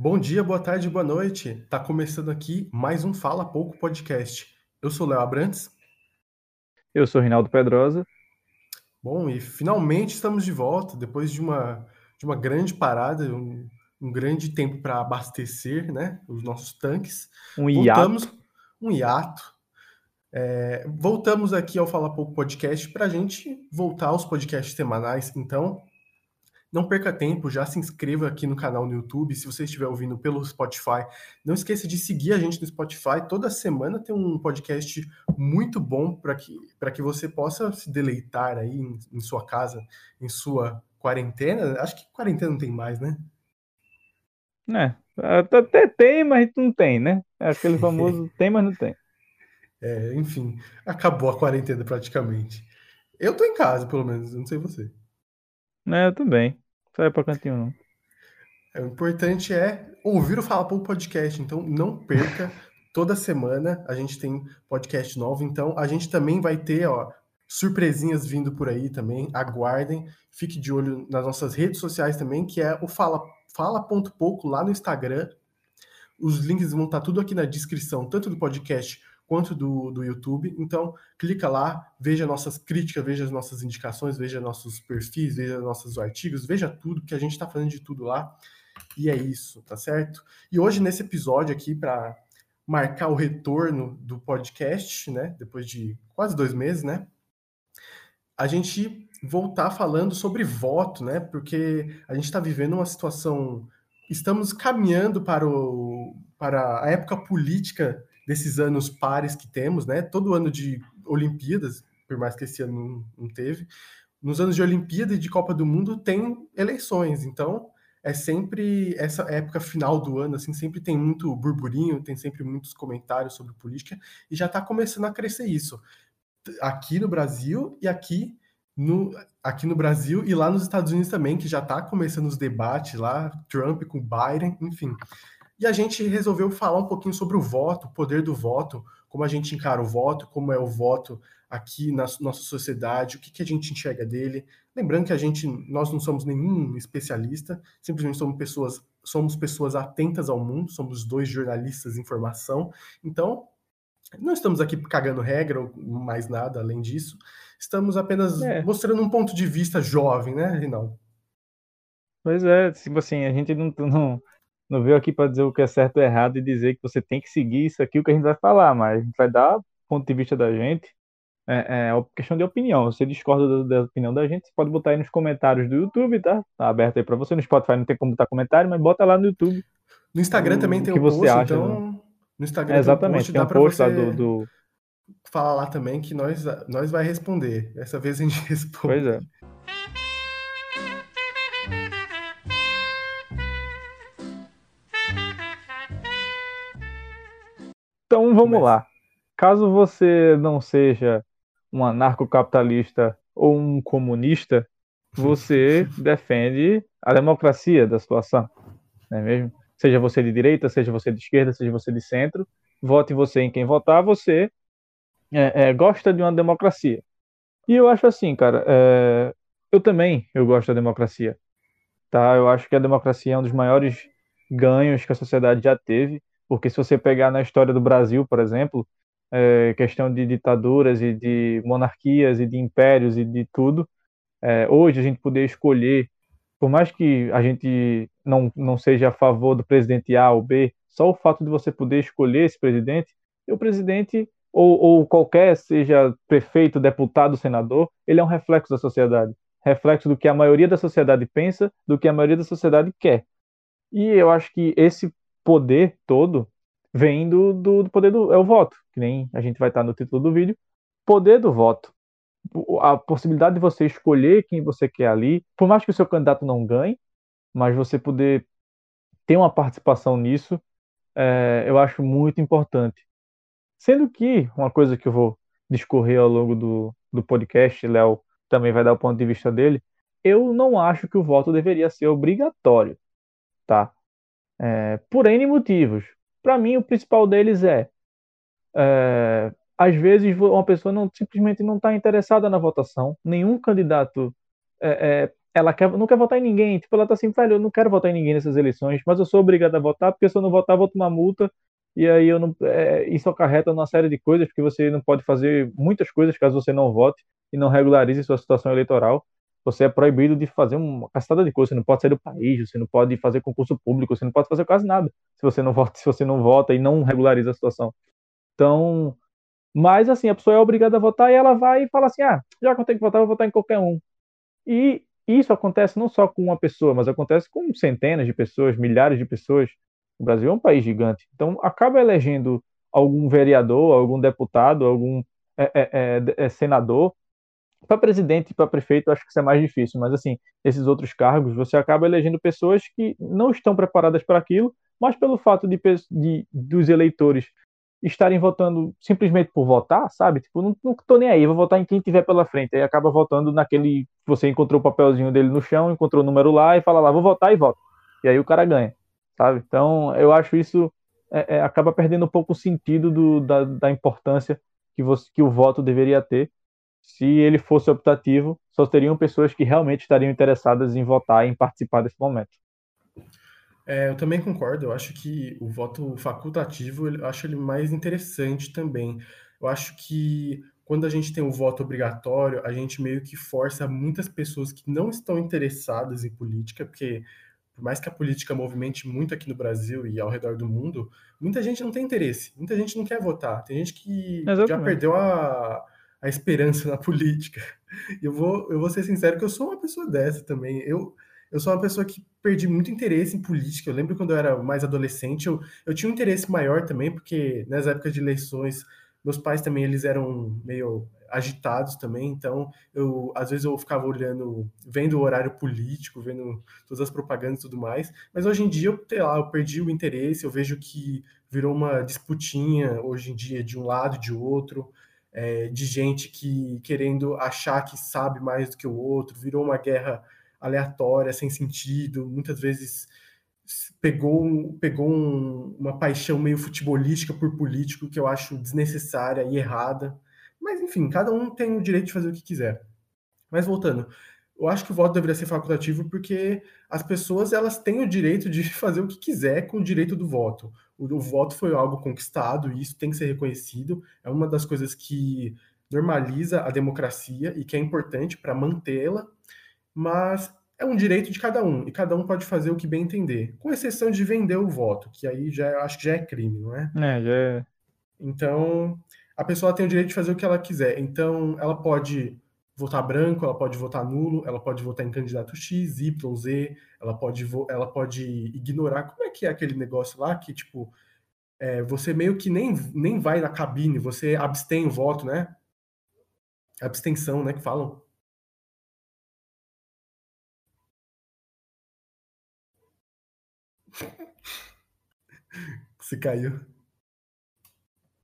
Bom dia, boa tarde, boa noite. Tá começando aqui mais um Fala Pouco podcast. Eu sou Léo Abrantes. Eu sou Rinaldo Pedrosa. Bom, e finalmente estamos de volta depois de uma, de uma grande parada, um, um grande tempo para abastecer né, os nossos tanques. Um voltamos, hiato. Um hiato. É, voltamos aqui ao Fala Pouco Podcast para a gente voltar aos podcasts semanais. Então, não perca tempo, já se inscreva aqui no canal no YouTube. Se você estiver ouvindo pelo Spotify, não esqueça de seguir a gente no Spotify. Toda semana tem um podcast muito bom para que, que você possa se deleitar aí em, em sua casa, em sua quarentena. Acho que quarentena não tem mais, né? É, até tem, mas não tem, né? É aquele famoso tem, mas não tem. É, enfim, acabou a quarentena praticamente. Eu tô em casa, pelo menos, não sei você. É, eu também. É pra cantinho, não. É, o importante é ouvir o Fala Pouco Podcast, então não perca. Toda semana a gente tem podcast novo, então a gente também vai ter, ó, surpresinhas vindo por aí também. Aguardem, fique de olho nas nossas redes sociais também, que é o Fala fala.pouco lá no Instagram. Os links vão estar tudo aqui na descrição, tanto do podcast quanto do, do YouTube. Então, clica lá, veja nossas críticas, veja as nossas indicações, veja nossos perfis, veja nossos artigos, veja tudo, que a gente está fazendo de tudo lá. E é isso, tá certo? E hoje, nesse episódio aqui, para marcar o retorno do podcast, né? Depois de quase dois meses, né? A gente voltar falando sobre voto, né? Porque a gente está vivendo uma situação. Estamos caminhando para, o, para a época política desses anos pares que temos, né? Todo ano de Olimpíadas, por mais que esse ano não, não teve, nos anos de Olimpíada e de Copa do Mundo tem eleições, então é sempre essa época final do ano, assim, sempre tem muito burburinho, tem sempre muitos comentários sobre política e já está começando a crescer isso aqui no Brasil e aqui no, aqui no Brasil e lá nos Estados Unidos também, que já está começando os debates lá, Trump com Biden, enfim. E a gente resolveu falar um pouquinho sobre o voto, o poder do voto, como a gente encara o voto, como é o voto aqui na nossa sociedade, o que, que a gente enxerga dele. Lembrando que a gente, nós não somos nenhum especialista, simplesmente somos pessoas, somos pessoas atentas ao mundo, somos dois jornalistas de informação. Então, não estamos aqui cagando regra ou mais nada além disso. Estamos apenas é. mostrando um ponto de vista jovem, né, Rinaldo? Pois é, tipo assim, a gente não, não, não veio aqui para dizer o que é certo ou errado e dizer que você tem que seguir isso aqui, o que a gente vai falar, mas a gente vai dar ponto de vista da gente. É, é questão de opinião. Você discorda da, da, opinião da gente, você pode botar aí nos comentários do YouTube, tá? Tá aberto aí para você. No Spotify não tem como botar comentário, mas bota lá no YouTube. No Instagram o, também tem o que um você post, acha, então. Né? No Instagram é, exatamente, tem um post, tem um post lá do, do. Falar lá também que nós, nós vai responder. Dessa vez a gente responde. Pois é. Então vamos lá. Caso você não seja um anarcocapitalista ou um comunista, você defende a democracia da situação, não é mesmo? Seja você de direita, seja você de esquerda, seja você de centro, vote você em quem votar, você é, é, gosta de uma democracia. E eu acho assim, cara, é, eu também eu gosto da democracia, tá? Eu acho que a democracia é um dos maiores ganhos que a sociedade já teve porque se você pegar na história do Brasil, por exemplo, é, questão de ditaduras e de monarquias e de impérios e de tudo, é, hoje a gente poder escolher, por mais que a gente não, não seja a favor do presidente A ou B, só o fato de você poder escolher esse presidente, e o presidente ou, ou qualquer, seja prefeito, deputado, senador, ele é um reflexo da sociedade, reflexo do que a maioria da sociedade pensa, do que a maioria da sociedade quer. E eu acho que esse poder todo vem do, do, do, poder do é o voto, que nem a gente vai estar no título do vídeo, poder do voto. A possibilidade de você escolher quem você quer ali, por mais que o seu candidato não ganhe, mas você poder ter uma participação nisso, é, eu acho muito importante. Sendo que, uma coisa que eu vou discorrer ao longo do, do podcast, Léo também vai dar o ponto de vista dele, eu não acho que o voto deveria ser obrigatório, tá? É, por N motivos. Para mim, o principal deles é, é, às vezes uma pessoa não simplesmente não está interessada na votação, nenhum candidato é, é, ela quer, não quer votar em ninguém. Tipo, ela tá assim, velho, eu não quero votar em ninguém nessas eleições, mas eu sou obrigada a votar, porque se eu não votar, eu vou tomar multa. E aí eu não, é, isso acarreta uma série de coisas, porque você não pode fazer muitas coisas caso você não vote e não regularize sua situação eleitoral. Você é proibido de fazer uma castada de coisas, você não pode sair do país, você não pode fazer concurso público, você não pode fazer quase nada se você não vota, se você não vota e não regulariza a situação. Então, mas assim, a pessoa é obrigada a votar e ela vai e fala assim: "Ah, já que eu tenho que votar, vou votar em qualquer um". E isso acontece não só com uma pessoa, mas acontece com centenas de pessoas, milhares de pessoas. O Brasil é um país gigante. Então, acaba elegendo algum vereador, algum deputado, algum é, é, é senador. Para presidente e para prefeito, acho que isso é mais difícil, mas assim, esses outros cargos, você acaba elegendo pessoas que não estão preparadas para aquilo, mas pelo fato de, de dos eleitores estarem votando simplesmente por votar, sabe? Tipo, não, não tô nem aí, vou votar em quem tiver pela frente. Aí acaba votando naquele. Você encontrou o papelzinho dele no chão, encontrou o número lá e fala lá, vou votar e vota. E aí o cara ganha, sabe? Então eu acho isso é, é, acaba perdendo um pouco o sentido do, da, da importância que, você, que o voto deveria ter. Se ele fosse optativo, só teriam pessoas que realmente estariam interessadas em votar e em participar desse momento. É, eu também concordo. Eu acho que o voto facultativo, eu acho ele mais interessante também. Eu acho que quando a gente tem o voto obrigatório, a gente meio que força muitas pessoas que não estão interessadas em política, porque por mais que a política movimente muito aqui no Brasil e ao redor do mundo, muita gente não tem interesse, muita gente não quer votar. Tem gente que Exatamente. já perdeu a, a esperança na política. Eu vou, eu vou ser sincero que eu sou uma pessoa dessa também. Eu, eu sou uma pessoa que perdi muito interesse em política. Eu lembro quando eu era mais adolescente, eu, eu tinha um interesse maior também, porque nas épocas de eleições, meus pais também eles eram meio agitados também, então eu às vezes eu ficava olhando, vendo o horário político, vendo todas as propagandas e tudo mais, mas hoje em dia eu, sei lá, eu perdi o interesse, eu vejo que virou uma disputinha hoje em dia de um lado de outro, é, de gente que querendo achar que sabe mais do que o outro, virou uma guerra aleatória, sem sentido, muitas vezes pegou, pegou um, uma paixão meio futebolística por político que eu acho desnecessária e errada. Mas, enfim, cada um tem o direito de fazer o que quiser. Mas voltando, eu acho que o voto deveria ser facultativo porque as pessoas elas têm o direito de fazer o que quiser com o direito do voto. O, o voto foi algo conquistado e isso tem que ser reconhecido. É uma das coisas que normaliza a democracia e que é importante para mantê-la mas é um direito de cada um, e cada um pode fazer o que bem entender, com exceção de vender o voto, que aí já é, acho que já é crime, não é? É, já é. Então, a pessoa tem o direito de fazer o que ela quiser. Então, ela pode votar branco, ela pode votar nulo, ela pode votar em candidato X, Y, Z, ela pode, ela pode ignorar. Como é que é aquele negócio lá que, tipo, é, você meio que nem, nem vai na cabine, você abstém o voto, né? Abstenção, né? Que falam. Se caiu.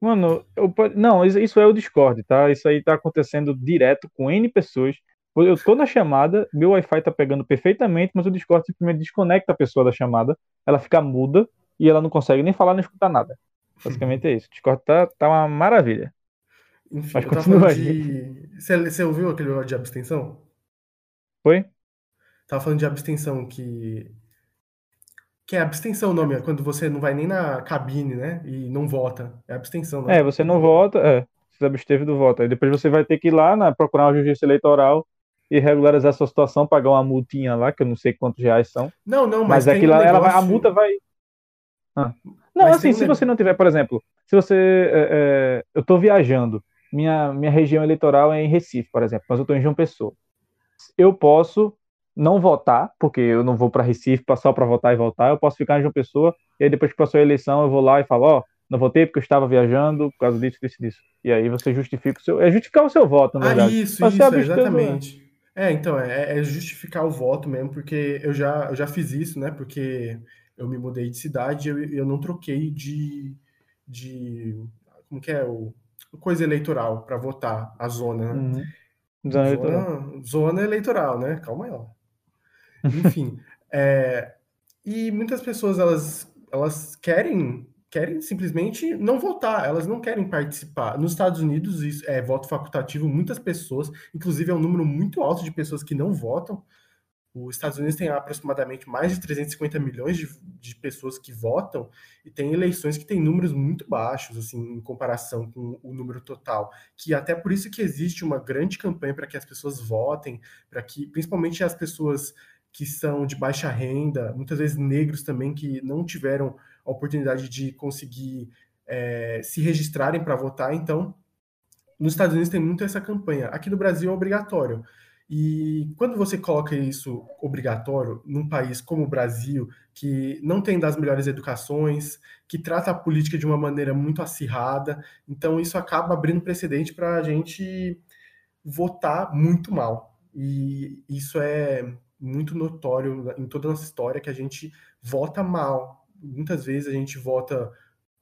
Mano, eu, não, isso é o Discord, tá? Isso aí tá acontecendo direto com N pessoas. Eu tô na chamada, meu Wi-Fi tá pegando perfeitamente, mas o Discord simplesmente desconecta a pessoa da chamada, ela fica muda e ela não consegue nem falar nem escutar nada. Basicamente é isso. O Discord tá, tá uma maravilha. Enfim, mas continua de... Você, você ouviu aquele negócio de abstenção? Foi? Tava falando de abstenção, que que é abstenção o nome, é quando você não vai nem na cabine, né? E não vota. É abstenção, né? É, você não vota, é. Você absteve do voto. Aí depois você vai ter que ir lá na, procurar uma justiça eleitoral e regularizar a sua situação, pagar uma multinha lá, que eu não sei quantos reais são. Não, não, mas, mas aquilo um negócio... vai, a multa vai. Ah. Não, mas assim, se você não tiver, por exemplo, se você. É, é, eu estou viajando, minha, minha região eleitoral é em Recife, por exemplo, mas eu estou em João Pessoa. Eu posso não votar, porque eu não vou para Recife só para votar e voltar, eu posso ficar em João Pessoa, e aí depois que passou a eleição eu vou lá e falo, ó, oh, não votei porque eu estava viajando por causa disso, disso, disso. E aí você justifica o seu. É justificar o seu voto, na ah, verdade. Ah, isso, Mas isso, exatamente. É, então, é, é, justificar o voto mesmo, porque eu já, eu já fiz isso, né? Porque eu me mudei de cidade e eu, eu não troquei de, de. Como que é? O, coisa eleitoral para votar, a zona, né? Uhum. Zona, zona, eleitoral. zona eleitoral, né? Calma aí, ó. Enfim, é, e muitas pessoas elas, elas querem querem simplesmente não votar, elas não querem participar. Nos Estados Unidos, isso é voto facultativo, muitas pessoas, inclusive é um número muito alto de pessoas que não votam. Os Estados Unidos têm aproximadamente mais de 350 milhões de, de, pessoas que votam e tem eleições que têm números muito baixos, assim, em comparação com o número total. Que até por isso que existe uma grande campanha para que as pessoas votem, para que, principalmente as pessoas que são de baixa renda, muitas vezes negros também, que não tiveram a oportunidade de conseguir é, se registrarem para votar. Então, nos Estados Unidos tem muito essa campanha. Aqui no Brasil é obrigatório. E quando você coloca isso obrigatório num país como o Brasil, que não tem das melhores educações, que trata a política de uma maneira muito acirrada, então isso acaba abrindo precedente para a gente votar muito mal. E isso é muito notório em toda a nossa história que a gente vota mal. Muitas vezes a gente vota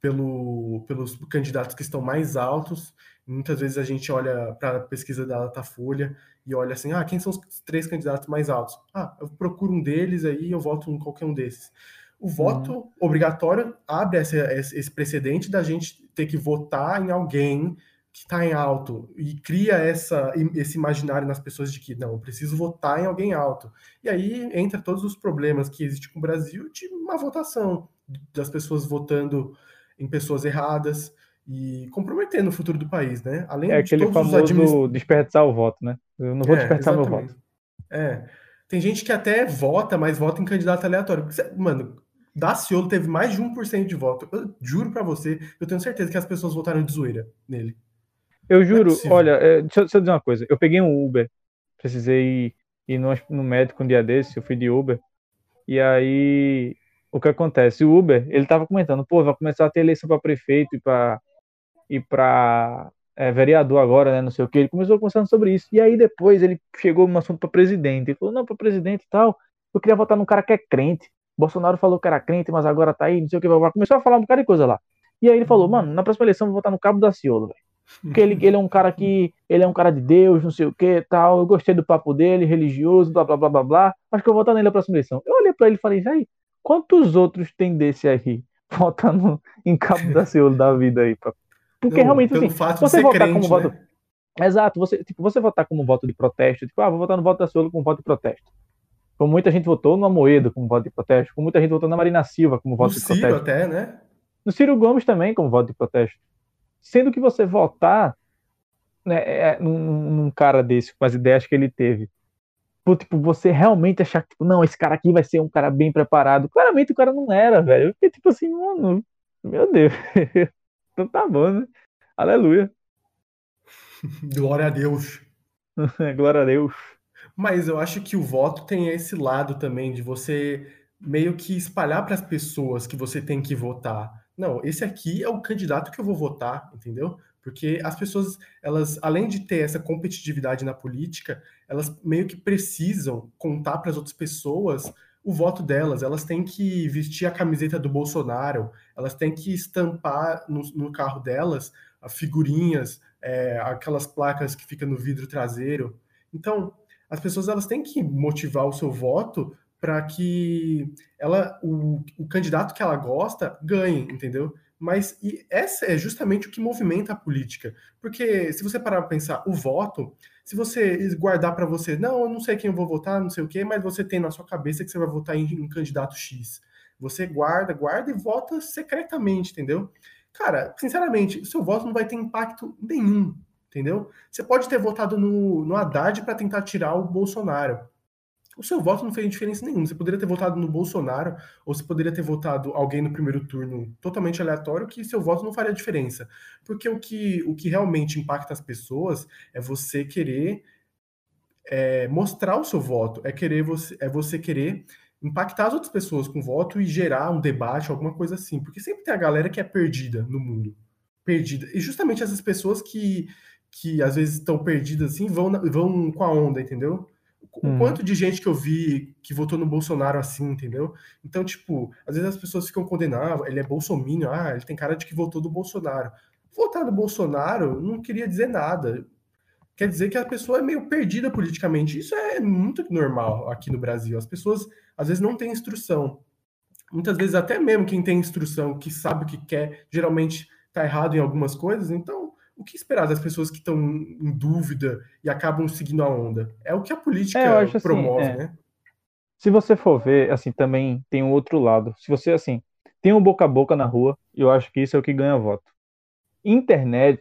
pelo, pelos candidatos que estão mais altos. Muitas vezes a gente olha para a pesquisa da Datafolha e olha assim, ah, quem são os três candidatos mais altos? Ah, eu procuro um deles aí eu voto em qualquer um desses. O voto uhum. obrigatório abre esse, esse precedente da gente ter que votar em alguém que está em alto e cria essa, esse imaginário nas pessoas de que não, eu preciso votar em alguém alto. E aí entra todos os problemas que existem com o Brasil de uma votação, das pessoas votando em pessoas erradas, e comprometendo o futuro do país, né? Além é de aquele famoso administ... desperdiçar o voto, né? Eu não vou é, desperdiçar meu voto. É. Tem gente que até vota, mas vota em candidato aleatório. Mano, Daciolo teve mais de 1% de voto. Eu juro para você, eu tenho certeza que as pessoas votaram de zoeira nele. Eu é juro, é olha, é, deixa, deixa, eu dizer uma coisa. Eu peguei um Uber, precisei ir, ir no, no médico um dia desse, eu fui de Uber. E aí, o que acontece? O Uber, ele tava comentando, pô, vai começar a ter eleição para prefeito e para e para é, vereador agora, né, não sei o que. Ele começou conversando sobre isso. E aí depois ele chegou no assunto para presidente. Ele falou: não, para presidente e tal, eu queria votar num cara que é crente. Bolsonaro falou que era crente, mas agora tá aí, não sei o que. Começou a falar um bocado de coisa lá. E aí ele falou: mano, na próxima eleição eu vou votar no Cabo da Ciolo, velho. Porque ele, ele é um cara que. Ele é um cara de Deus, não sei o que tal. Eu gostei do papo dele, religioso, blá blá blá blá blá. Acho que eu vou votar nele na próxima eleição. Eu olhei pra ele e falei: aí, quantos outros tem desse aí? Votando em Cabo da Ciolo da vida aí, pra porque não, realmente, assim, você votar crente, como voto. Né? Exato, você, tipo, você votar como voto de protesto, tipo, ah, vou votar no voto da Ciolo como voto de protesto. Como muita gente votou no Amoedo como voto de protesto, como muita gente votou na Marina Silva como voto no de Ciro protesto. até, né? No Ciro Gomes também como voto de protesto. Sendo que você votar né, é, é num, num, cara desse, com as ideias que ele teve, por, tipo, você realmente achar que, tipo, não, esse cara aqui vai ser um cara bem preparado. Claramente o cara não era, velho. Eu fiquei tipo assim, mano, meu Deus. Então tá bom, né? Aleluia. Glória a Deus. Glória a Deus. Mas eu acho que o voto tem esse lado também de você meio que espalhar para as pessoas que você tem que votar. Não, esse aqui é o candidato que eu vou votar, entendeu? Porque as pessoas, elas, além de ter essa competitividade na política, elas meio que precisam contar para as outras pessoas o voto delas. Elas têm que vestir a camiseta do Bolsonaro, elas têm que estampar no, no carro delas figurinhas, é, aquelas placas que ficam no vidro traseiro. Então, as pessoas elas têm que motivar o seu voto para que ela, o, o candidato que ela gosta ganhe, entendeu? Mas e essa é justamente o que movimenta a política. Porque se você parar para pensar, o voto, se você guardar para você, não, eu não sei quem eu vou votar, não sei o quê, mas você tem na sua cabeça que você vai votar em um candidato X. Você guarda, guarda e vota secretamente, entendeu? Cara, sinceramente, o seu voto não vai ter impacto nenhum, entendeu? Você pode ter votado no, no Haddad para tentar tirar o Bolsonaro o seu voto não fez diferença nenhuma. Você poderia ter votado no Bolsonaro, ou você poderia ter votado alguém no primeiro turno totalmente aleatório, que seu voto não faria diferença. Porque o que, o que realmente impacta as pessoas é você querer é, mostrar o seu voto, é, querer você, é você querer impactar as outras pessoas com voto e gerar um debate, alguma coisa assim. Porque sempre tem a galera que é perdida no mundo. Perdida. E justamente essas pessoas que, que às vezes estão perdidas assim vão, vão com a onda, entendeu? O uhum. quanto de gente que eu vi que votou no Bolsonaro assim, entendeu? Então, tipo, às vezes as pessoas ficam condenando, ah, ele é bolsominion, ah, ele tem cara de que votou do Bolsonaro. Votar no Bolsonaro não queria dizer nada. Quer dizer que a pessoa é meio perdida politicamente. Isso é muito normal aqui no Brasil. As pessoas, às vezes, não têm instrução. Muitas vezes, até mesmo quem tem instrução, que sabe o que quer, geralmente está errado em algumas coisas. Então, o que esperar das pessoas que estão em dúvida e acabam seguindo a onda? É o que a política é, assim, promove, assim, é. né? se você for ver, assim, também tem um outro lado. Se você, assim, tem um boca a boca na rua, eu acho que isso é o que ganha voto. Internet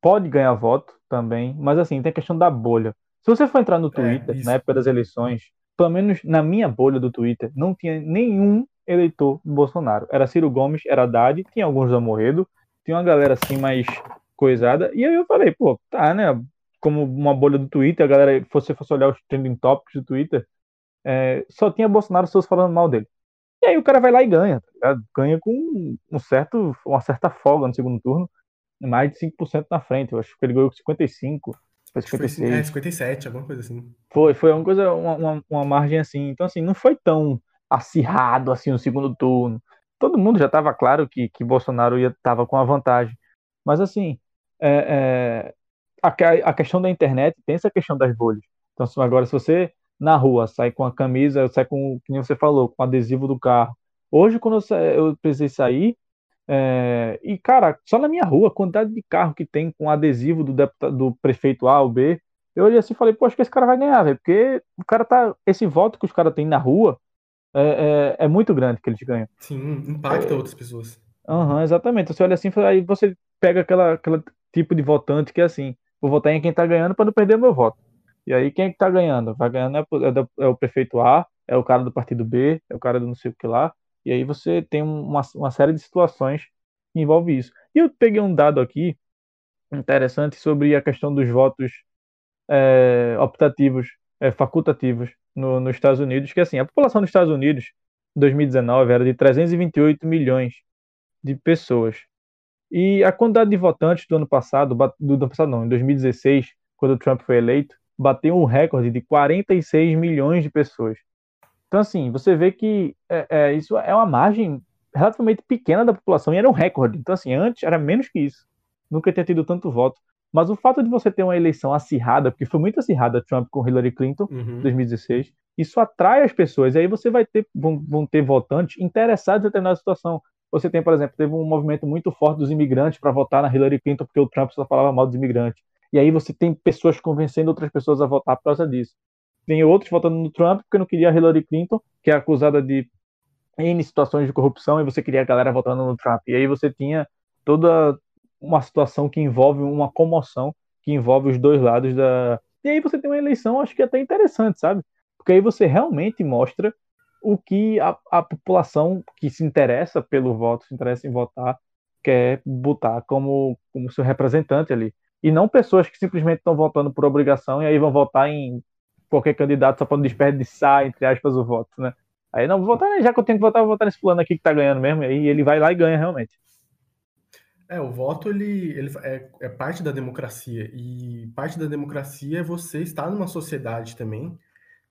pode ganhar voto também, mas assim, tem a questão da bolha. Se você for entrar no é, Twitter, é, na época das eleições, pelo menos na minha bolha do Twitter, não tinha nenhum eleitor do Bolsonaro. Era Ciro Gomes, era Haddad, tinha alguns da Morredo, tinha uma galera assim mais coisada. E aí eu falei, pô, tá, né? Como uma bolha do Twitter, a galera, se você fosse olhar os trending topics do Twitter, é, só tinha Bolsonaro pessoas falando mal dele. E aí o cara vai lá e ganha, tá ganha com um certo, uma certa folga no segundo turno, mais de 5% na frente. Eu acho que ele ganhou com 55, foi 56. Foi, é, 57, alguma coisa assim. Foi, foi uma coisa, uma, uma, uma margem assim. Então, assim, não foi tão acirrado assim no segundo turno. Todo mundo já estava claro que, que Bolsonaro ia estava com a vantagem. Mas assim, é, é, a, a, questão da internet tem essa questão das bolhas. Então agora se você na rua sai com a camisa, sai com, como você falou, com o adesivo do carro. Hoje quando eu, eu precisei sair é, e cara, só na minha rua, a quantidade de carro que tem com adesivo do, deputado, do prefeito A ou B, eu olhei assim e falei, pô, acho que esse cara vai ganhar, velho, porque o cara tá, esse voto que os caras têm na rua é, é, é, muito grande que eles ganham. Sim, impacta outras pessoas. Uhum, exatamente. Você olha assim, aí você pega aquela, aquela tipo de votante que é assim, vou votar em quem tá ganhando para não perder meu voto. E aí quem é que tá ganhando? Vai ganhando é, é, é, o prefeito A, é o cara do partido B, é o cara do não sei o que lá. E aí você tem uma, uma série de situações que envolve isso. E eu peguei um dado aqui interessante sobre a questão dos votos é, optativos, é, facultativos no, nos Estados Unidos, que assim, a população dos Estados Unidos em 2019 era de 328 milhões de pessoas. E a quantidade de votantes do ano passado, do ano passado não, em 2016, quando o Trump foi eleito, bateu um recorde de 46 milhões de pessoas. Então, assim, você vê que é, é, isso é uma margem relativamente pequena da população e era um recorde. Então, assim, antes era menos que isso. Nunca tinha tido tanto voto. Mas o fato de você ter uma eleição acirrada, porque foi muito acirrada Trump com Hillary Clinton em uhum. 2016, isso atrai as pessoas. E aí você vai ter, vão, vão ter votantes interessados em determinada situação. Você tem, por exemplo, teve um movimento muito forte dos imigrantes para votar na Hillary Clinton porque o Trump só falava mal dos imigrantes. E aí você tem pessoas convencendo outras pessoas a votar por causa disso. Tem outros votando no Trump porque não queria a Hillary Clinton, que é acusada de N situações de corrupção, e você queria a galera votando no Trump. E aí você tinha toda uma situação que envolve uma comoção, que envolve os dois lados da. E aí você tem uma eleição, acho que até interessante, sabe? Porque aí você realmente mostra o que a, a população que se interessa pelo voto, se interessa em votar, quer botar como, como seu representante ali. E não pessoas que simplesmente estão votando por obrigação e aí vão votar em qualquer candidato só para não desperdiçar, entre aspas, o voto, né? Aí não, vou votar, já que eu tenho que votar, vou votar nesse plano aqui que tá ganhando mesmo, e aí ele vai lá e ganha realmente. É, o voto ele, ele é, é parte da democracia e parte da democracia é você estar numa sociedade também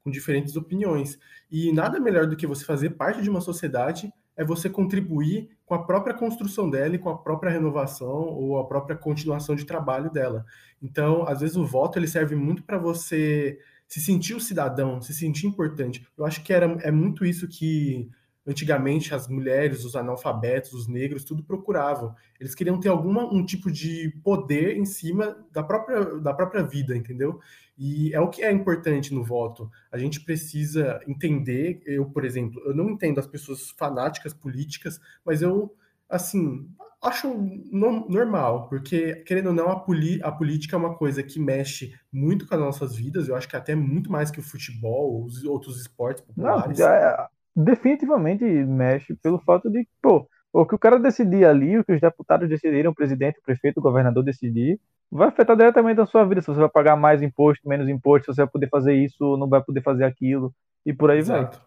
com diferentes opiniões. E nada melhor do que você fazer parte de uma sociedade é você contribuir com a própria construção dela e com a própria renovação ou a própria continuação de trabalho dela. Então, às vezes o voto ele serve muito para você se sentir o cidadão, se sentir importante. Eu acho que era, é muito isso que antigamente as mulheres, os analfabetos, os negros, tudo procuravam. Eles queriam ter algum um tipo de poder em cima da própria, da própria vida, entendeu? E é o que é importante no voto. A gente precisa entender, eu, por exemplo, eu não entendo as pessoas fanáticas políticas, mas eu, assim, acho normal, porque, querendo ou não, a, a política é uma coisa que mexe muito com as nossas vidas, eu acho que até muito mais que o futebol, os outros esportes populares. Não, é, definitivamente mexe pelo fato de, pô, o que o cara decidir ali, o que os deputados decidiram, o presidente, o prefeito, o governador decidir, vai afetar diretamente a sua vida. Se você vai pagar mais imposto, menos imposto, se você vai poder fazer isso, não vai poder fazer aquilo, e por aí Exato.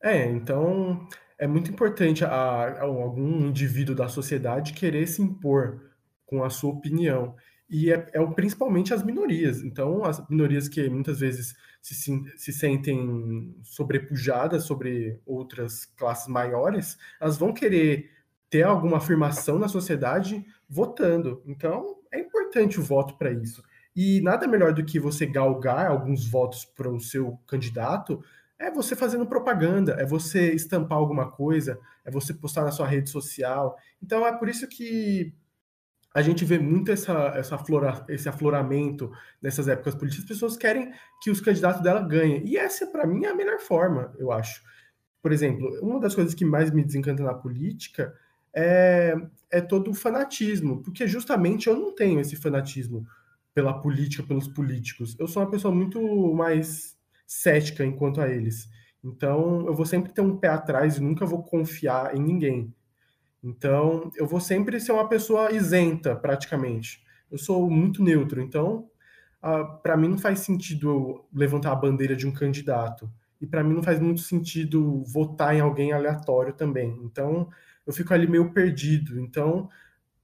vai. É, então é muito importante a, a, algum indivíduo da sociedade querer se impor com a sua opinião. E é, é principalmente as minorias. Então, as minorias que muitas vezes se, se sentem sobrepujadas sobre outras classes maiores, elas vão querer ter alguma afirmação na sociedade votando. Então, é importante o voto para isso. E nada melhor do que você galgar alguns votos para o seu candidato é você fazendo propaganda, é você estampar alguma coisa, é você postar na sua rede social. Então é por isso que a gente vê muito essa, essa aflora, esse afloramento nessas épocas políticas. As pessoas querem que os candidatos dela ganhem. E essa, para mim, é a melhor forma, eu acho. Por exemplo, uma das coisas que mais me desencanta na política é, é todo o fanatismo, porque justamente eu não tenho esse fanatismo pela política, pelos políticos. Eu sou uma pessoa muito mais cética enquanto a eles. Então, eu vou sempre ter um pé atrás e nunca vou confiar em ninguém. Então, eu vou sempre ser uma pessoa isenta, praticamente. Eu sou muito neutro, então, uh, para mim não faz sentido levantar a bandeira de um candidato. E para mim não faz muito sentido votar em alguém aleatório também. Então, eu fico ali meio perdido. Então,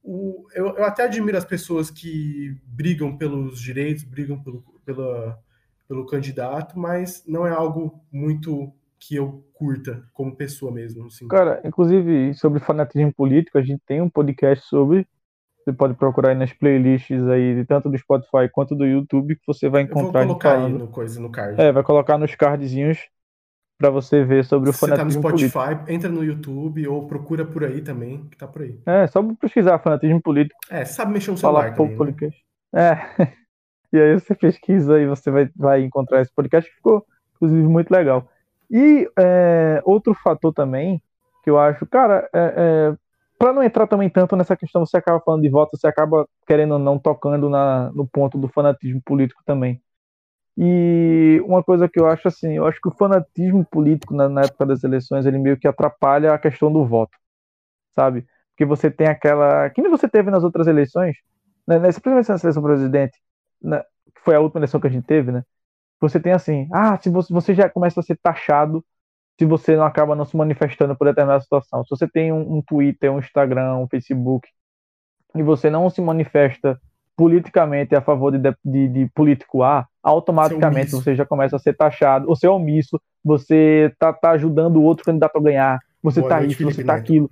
o, eu, eu, até admiro as pessoas que brigam pelos direitos, brigam pelo, pela, pelo candidato, mas não é algo muito que eu curta como pessoa mesmo. Assim. Cara, inclusive sobre fanatismo político, a gente tem um podcast sobre. Você pode procurar aí nas playlists aí, tanto do Spotify quanto do YouTube, que você vai encontrar. Eu vou colocar aí no, coisa, no card. É, vai colocar nos cardzinhos para você ver sobre o fanatismo político. Você tá no Spotify, político. entra no YouTube ou procura por aí também, que tá por aí. É, só pesquisar fanatismo político. É, sabe mexer no celular também, né? É. E aí você pesquisa e você vai, vai encontrar esse podcast que ficou, inclusive, muito legal. E é, outro fator também, que eu acho, cara, é, é, para não entrar também tanto nessa questão, você acaba falando de voto, você acaba, querendo ou não, tocando na, no ponto do fanatismo político também. E uma coisa que eu acho assim, eu acho que o fanatismo político na, na época das eleições, ele meio que atrapalha a questão do voto, sabe? Porque você tem aquela. Que nem você teve nas outras eleições, né? principalmente na seleção presidente, né? que foi a última eleição que a gente teve, né? Você tem assim, ah, se você, você já começa a ser taxado se você não acaba não se manifestando por determinada situação. Se você tem um, um Twitter, um Instagram, um Facebook, e você não se manifesta politicamente a favor de, de, de político A, automaticamente você já começa a ser taxado, você é omisso, você tá, tá ajudando o outro candidato a ganhar, você Boa tá noite, isso, Felipe você tá Neto. aquilo.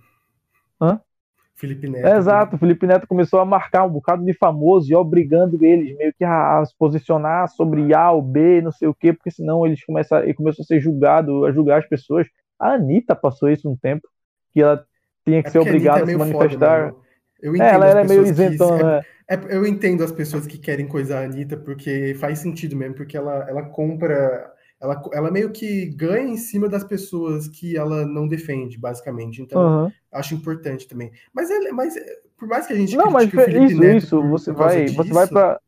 Felipe Neto. É, exato, Felipe Neto começou a marcar um bocado de famoso e obrigando eles meio que a, se posicionar sobre A ou B, não sei o quê, porque senão eles começaram, ele começou a ser julgado, a julgar as pessoas. A Anitta passou isso um tempo, que ela tinha que é ser obrigada a, a é se manifestar. Foda, eu entendo é, ela era meio isentona. É, é, eu entendo as pessoas que querem coisar a Anitta, porque faz sentido mesmo, porque ela, ela compra ela, ela meio que ganha em cima das pessoas que ela não defende, basicamente. Então, uhum. acho importante também. Mas, é, mas é, por mais que a gente não, mas isso, Neto isso, você, vai, disso, você vai para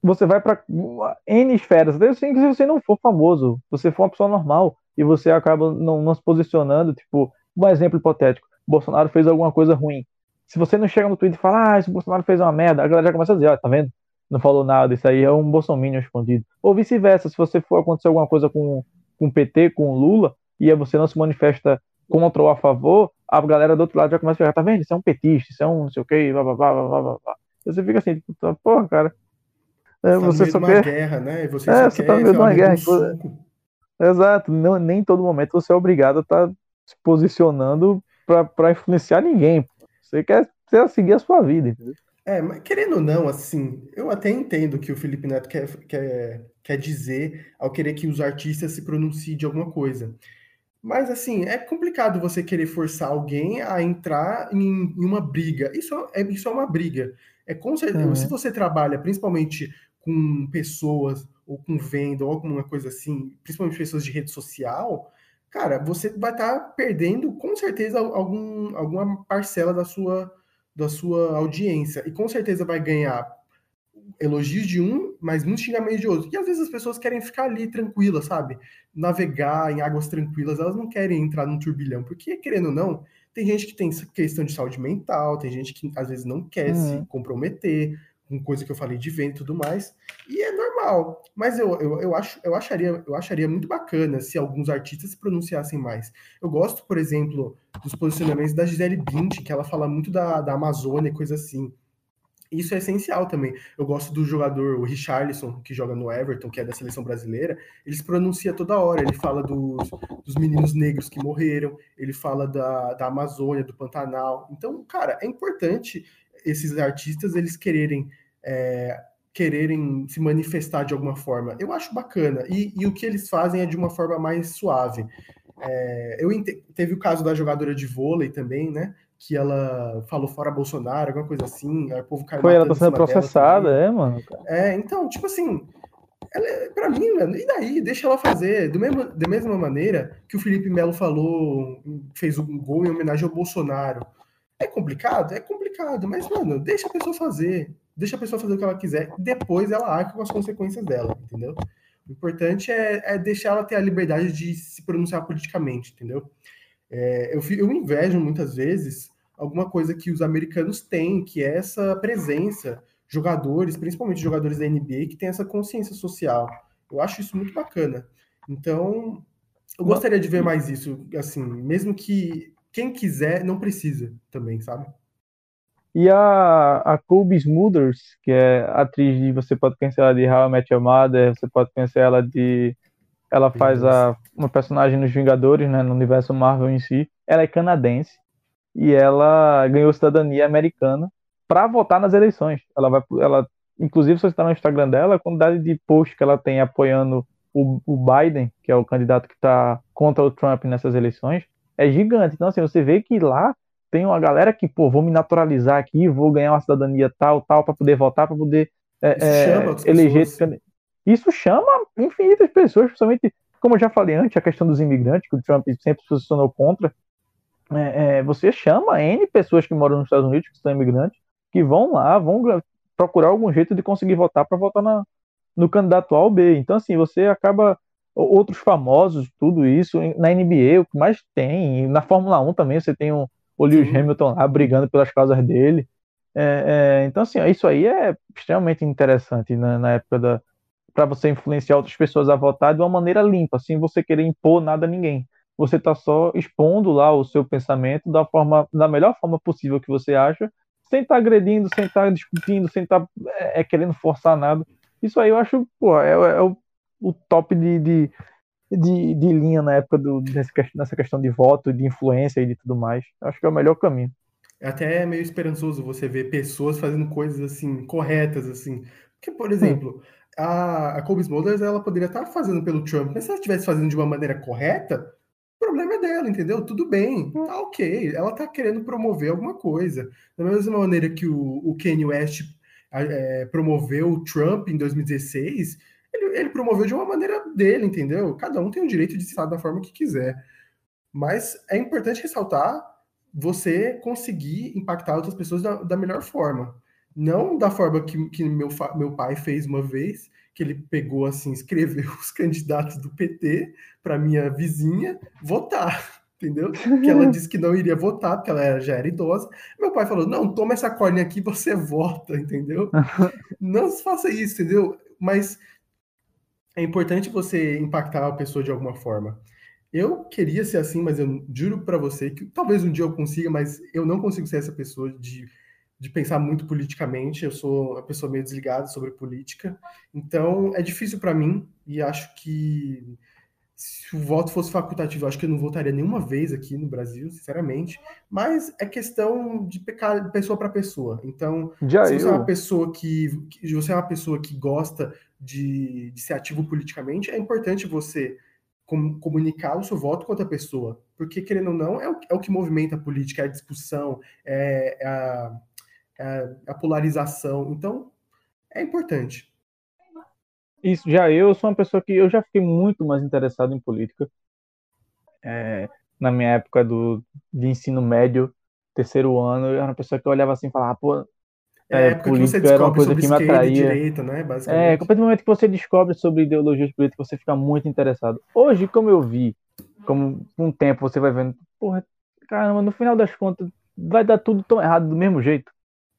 você vai para N esferas. Assim, se você não for famoso, você for uma pessoa normal e você acaba não, não se posicionando, tipo, um exemplo hipotético, Bolsonaro fez alguma coisa ruim. Se você não chega no Twitter e fala, ah, esse Bolsonaro fez uma merda, a galera já começa a dizer, ó, tá vendo? Não falou nada, isso aí é um bolsominion escondido. Ou vice-versa, se você for acontecer alguma coisa com, com o PT, com o Lula, e aí você não se manifesta contra ou a favor, a galera do outro lado já começa a falar, tá vendo? Isso é um petista, isso é um não sei o que, blá, blá, blá, blá, blá, blá. Você fica assim, tipo, tá, porra, cara. É, você, você só quer... guerra, né? E você, é, você tá no meio de uma guerra. Exato, não, nem em todo momento você é obrigado a estar tá se posicionando para influenciar ninguém. Você quer, você quer seguir a sua vida, entendeu? É, mas querendo ou não, assim, eu até entendo que o Felipe Neto quer, quer, quer dizer ao querer que os artistas se pronunciem de alguma coisa. Mas, assim, é complicado você querer forçar alguém a entrar em, em uma briga. Isso é, isso é uma briga. É com certeza, uhum. Se você trabalha principalmente com pessoas, ou com venda, ou alguma coisa assim, principalmente pessoas de rede social, cara, você vai estar tá perdendo, com certeza, algum, alguma parcela da sua da sua audiência. E com certeza vai ganhar elogios de um, mas muitos xingamentos de outro. E às vezes as pessoas querem ficar ali tranquilas, sabe? Navegar em águas tranquilas, elas não querem entrar num turbilhão, porque querendo ou não, tem gente que tem questão de saúde mental, tem gente que às vezes não quer uhum. se comprometer com coisa que eu falei de vento e tudo mais, e é normal. Mas eu, eu, eu, acho, eu, acharia, eu acharia muito bacana se alguns artistas se pronunciassem mais. Eu gosto, por exemplo, dos posicionamentos da Gisele Bündchen, que ela fala muito da, da Amazônia e coisa assim. Isso é essencial também. Eu gosto do jogador, o Richarlison, que joga no Everton, que é da seleção brasileira. Ele se pronuncia toda hora. Ele fala dos, dos meninos negros que morreram, ele fala da, da Amazônia, do Pantanal. Então, cara, é importante esses artistas eles quererem é, quererem se manifestar de alguma forma. Eu acho bacana. E, e, o que eles fazem é de uma forma mais suave. É, eu teve o caso da jogadora de vôlei também, né? Que ela falou fora Bolsonaro, alguma coisa assim. Aí o povo caiu Foi, ela tá sendo processada, é, mano. É, então, tipo assim, ela, é, pra mim, mano, e daí? Deixa ela fazer. Do mesmo, da mesma maneira que o Felipe Melo falou, fez um gol em homenagem ao Bolsonaro. É complicado? É complicado, mas, mano, deixa a pessoa fazer. Deixa a pessoa fazer o que ela quiser. Depois ela arca com as consequências dela, entendeu? O importante é, é deixar ela ter a liberdade de se pronunciar politicamente, entendeu? É, eu, eu invejo muitas vezes alguma coisa que os americanos têm, que é essa presença, jogadores, principalmente jogadores da NBA, que têm essa consciência social. Eu acho isso muito bacana. Então, eu gostaria de ver mais isso, assim, mesmo que quem quiser não precisa também, sabe? E a, a Colby Smulders, que é atriz de. Você pode pensar ela de How I Met Your Mother, você pode pensar ela de. Ela faz a, uma personagem nos Vingadores, né, no universo Marvel em si. Ela é canadense e ela ganhou cidadania americana para votar nas eleições. Ela vai, ela, inclusive, se você está no Instagram dela, a quantidade de posts que ela tem apoiando o, o Biden, que é o candidato que está contra o Trump nessas eleições, é gigante. Então, assim, você vê que lá tem uma galera que, pô, vou me naturalizar aqui, vou ganhar uma cidadania tal, tal, para poder votar, para poder é, é, eleger. Isso chama infinitas pessoas, principalmente, como eu já falei antes, a questão dos imigrantes, que o Trump sempre se posicionou contra. É, é, você chama N pessoas que moram nos Estados Unidos, que são imigrantes, que vão lá, vão procurar algum jeito de conseguir votar para votar na, no candidato A ou B. Então, assim, você acaba. Outros famosos, tudo isso, na NBA, o que mais tem, na Fórmula 1 também, você tem um, o Lewis Sim. Hamilton lá brigando pelas causas dele. É, é, então, assim, isso aí é extremamente interessante né, na época da. para você influenciar outras pessoas a votar de uma maneira limpa, sem você querer impor nada a ninguém. Você está só expondo lá o seu pensamento da forma, da melhor forma possível que você acha, sem estar tá agredindo, sem estar tá discutindo, sem estar tá, é, é, querendo forçar nada. Isso aí eu acho, pô, é, é o, o, top de, de, de, de linha na época do, desse, nessa questão de voto, de influência e de tudo mais. Acho que é o melhor caminho. É até meio esperançoso você ver pessoas fazendo coisas assim, corretas, assim. Porque, por exemplo, a, a Kobe Smulders, ela poderia estar fazendo pelo Trump, mas se ela estivesse fazendo de uma maneira correta, o problema é dela, entendeu? Tudo bem, tá ok. Ela tá querendo promover alguma coisa. Da mesma maneira que o, o Kanye West é, promoveu o Trump em 2016, ele, ele promoveu de uma maneira dele, entendeu? Cada um tem o direito de estar da forma que quiser. Mas é importante ressaltar você conseguir impactar outras pessoas da, da melhor forma. Não da forma que, que meu, meu pai fez uma vez, que ele pegou assim, escreveu os candidatos do PT para minha vizinha votar, entendeu? Que ela disse que não iria votar, porque ela já era idosa. Meu pai falou: não, toma essa córnea aqui, você vota, entendeu? não faça isso, entendeu? Mas é importante você impactar a pessoa de alguma forma. Eu queria ser assim, mas eu juro para você que talvez um dia eu consiga, mas eu não consigo ser essa pessoa de, de pensar muito politicamente. Eu sou uma pessoa meio desligada sobre política, então é difícil para mim e acho que se o voto fosse facultativo, acho que eu não votaria nenhuma vez aqui no Brasil, sinceramente. Mas é questão de pecar pessoa para pessoa. Então, Já se você eu... é uma pessoa que, que, você é uma pessoa que gosta de, de ser ativo politicamente, é importante você com, comunicar o seu voto com outra pessoa. Porque, querendo ou não, é o, é o que movimenta a política, é a discussão, é, é a, é a polarização. Então, é importante. Isso, já eu sou uma pessoa que eu já fiquei muito mais interessado em política. É, na minha época do, de ensino médio, terceiro ano, eu era uma pessoa que olhava assim e falava, pô, é, é política era uma coisa que me atraía. Direita, né, é, a partir do momento que você descobre sobre ideologias políticas, você fica muito interessado. Hoje, como eu vi, como com o tempo você vai vendo, porra, caramba, no final das contas, vai dar tudo tão errado do mesmo jeito.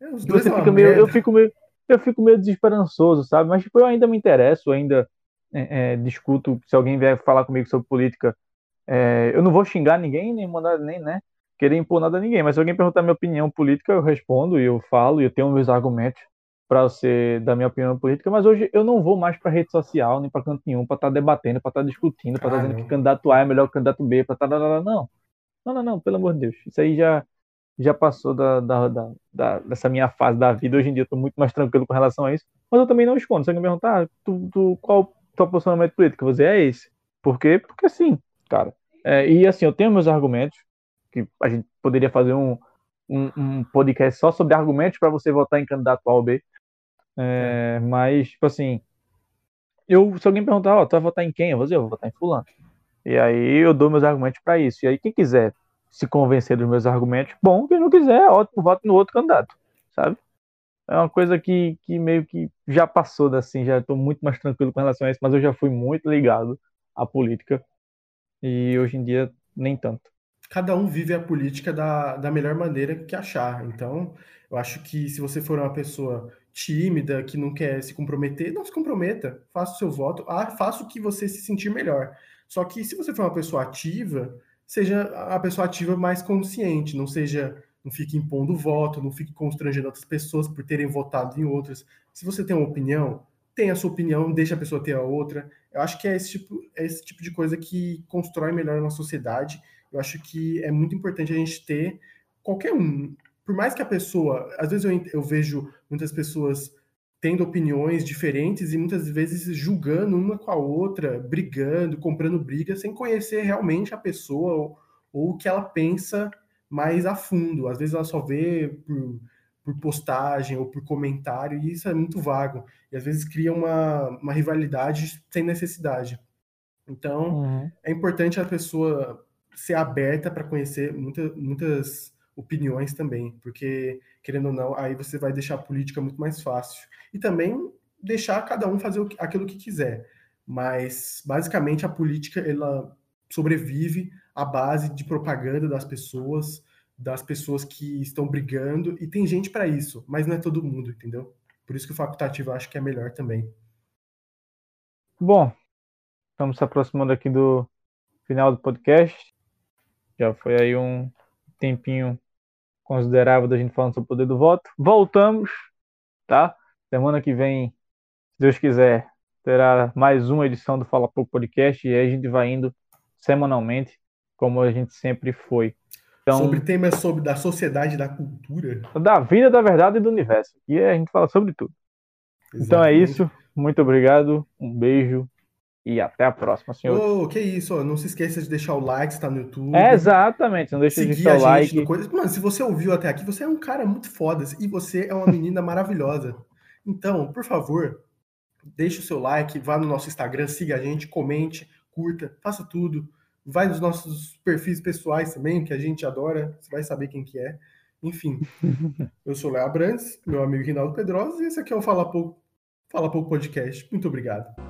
É, você fica meio, eu fico meio, eu fico meio desesperançoso, sabe? Mas tipo, eu ainda me interesso, ainda é, é, discuto. Se alguém vier falar comigo sobre política, é, eu não vou xingar ninguém, nem mandar, nem, né? Querer impor nada a ninguém, mas se alguém perguntar minha opinião política, eu respondo e eu falo e eu tenho meus argumentos para você dar minha opinião política, mas hoje eu não vou mais para rede social, nem para canto nenhum, para estar tá debatendo, para estar tá discutindo, para estar tá dizendo que candidato A é melhor que candidato B, para estar. Tá, não. Não, não, não, pelo amor de Deus. Isso aí já, já passou da, da, da, da dessa minha fase da vida. Hoje em dia eu estou muito mais tranquilo com relação a isso, mas eu também não escondo. Se alguém me perguntar, ah, tu, tu, qual tua posicionamento político? Eu vou dizer, é esse. Por quê? Porque sim, cara É, e assim, eu tenho meus argumentos, a gente poderia fazer um, um, um podcast só sobre argumentos para você votar em candidato A ou B. É, mas, tipo assim, eu, se alguém perguntar, ó, oh, tu vai votar em quem? Eu vou dizer, eu vou votar em fulano. E aí eu dou meus argumentos para isso. E aí quem quiser se convencer dos meus argumentos, bom. Quem não quiser, ótimo, vote no outro candidato, sabe? É uma coisa que, que meio que já passou assim, já estou muito mais tranquilo com relação a isso, mas eu já fui muito ligado à política e hoje em dia nem tanto. Cada um vive a política da, da melhor maneira que achar. Então, eu acho que se você for uma pessoa tímida, que não quer se comprometer, não se comprometa. Faça o seu voto, ah, faça o que você se sentir melhor. Só que se você for uma pessoa ativa, seja a pessoa ativa mais consciente, não seja, não fique impondo voto, não fique constrangendo outras pessoas por terem votado em outras. Se você tem uma opinião, tenha a sua opinião, deixa a pessoa ter a outra. Eu acho que é esse tipo, é esse tipo de coisa que constrói melhor uma sociedade. Eu acho que é muito importante a gente ter qualquer um, por mais que a pessoa, às vezes eu, eu vejo muitas pessoas tendo opiniões diferentes e muitas vezes julgando uma com a outra, brigando, comprando briga, sem conhecer realmente a pessoa ou, ou o que ela pensa mais a fundo. Às vezes ela só vê por, por, postagem ou por comentário, e isso é muito vago. E às vezes cria uma, uma rivalidade sem necessidade. Então, uhum. é importante a pessoa ser aberta para conhecer muita, muitas opiniões também, porque, querendo ou não, aí você vai deixar a política muito mais fácil. E também deixar cada um fazer aquilo que quiser. Mas, basicamente, a política, ela sobrevive à base de propaganda das pessoas, das pessoas que estão brigando, e tem gente para isso, mas não é todo mundo, entendeu? Por isso que o facultativo eu acho que é melhor também. Bom, estamos se aproximando aqui do final do podcast. Já foi aí um tempinho considerável da gente falando sobre o poder do voto. Voltamos, tá? Semana que vem, se Deus quiser, terá mais uma edição do Fala Pouco Podcast e aí a gente vai indo semanalmente, como a gente sempre foi. Então, sobre temas sobre da sociedade, da cultura. Da vida, da verdade e do universo. E a gente fala sobre tudo. Exatamente. Então é isso. Muito obrigado. Um beijo e até a próxima, senhor. Oh, que isso, não se esqueça de deixar o like, está no YouTube. É, exatamente, não deixe de deixar o like. Coisa... Mano, se você ouviu até aqui, você é um cara muito foda e você é uma menina maravilhosa. Então, por favor, deixe o seu like, vá no nosso Instagram, siga a gente, comente, curta, faça tudo. Vai nos nossos perfis pessoais também, que a gente adora, você vai saber quem que é. Enfim, eu sou Léo Abrantes, meu amigo Rinaldo Pedrosa, e esse aqui é o Fala Pouco, Fala Pouco Podcast. Muito obrigado.